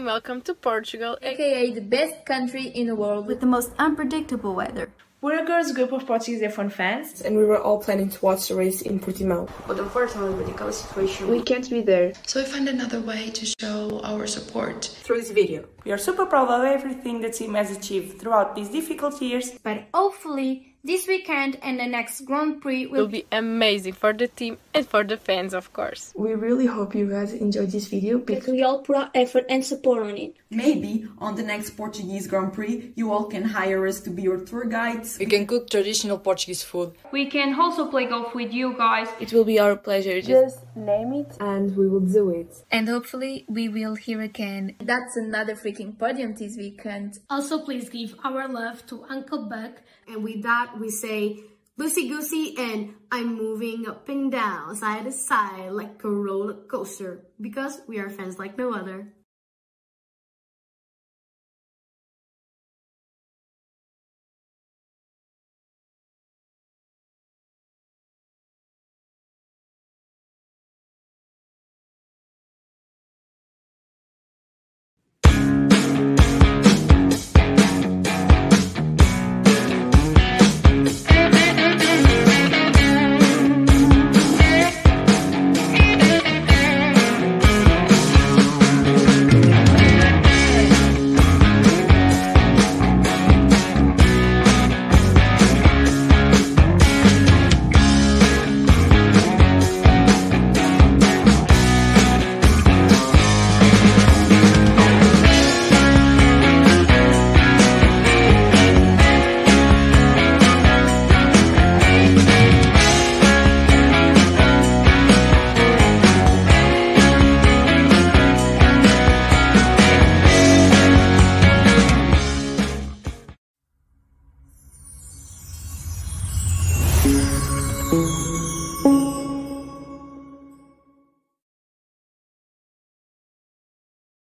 Welcome to Portugal, aka the best country in the world with the most unpredictable weather. We're a girls group of Portuguese F1 fans, and we were all planning to watch the race in Portimao. But unfortunately, with the COVID situation, we can't be there. So we found another way to show our support through this video. We are super proud of everything the team has achieved throughout these difficult years. But hopefully, this weekend and the next Grand Prix will, will be amazing for the team and for the fans, of course. We really hope you guys enjoyed this video because we all put our effort and support on it. Maybe on the next Portuguese Grand Prix, you all can hire us to be your tour guides. We can cook traditional Portuguese food. We can also play golf with you guys. It will be our pleasure. Just name it and we will do it. And hopefully we will hear again. That's another freaking podium this weekend. Also, please give our love to Uncle Buck. And with that, we say loosey goosey and I'm moving up and down, side to side like a roller coaster because we are fans like no other.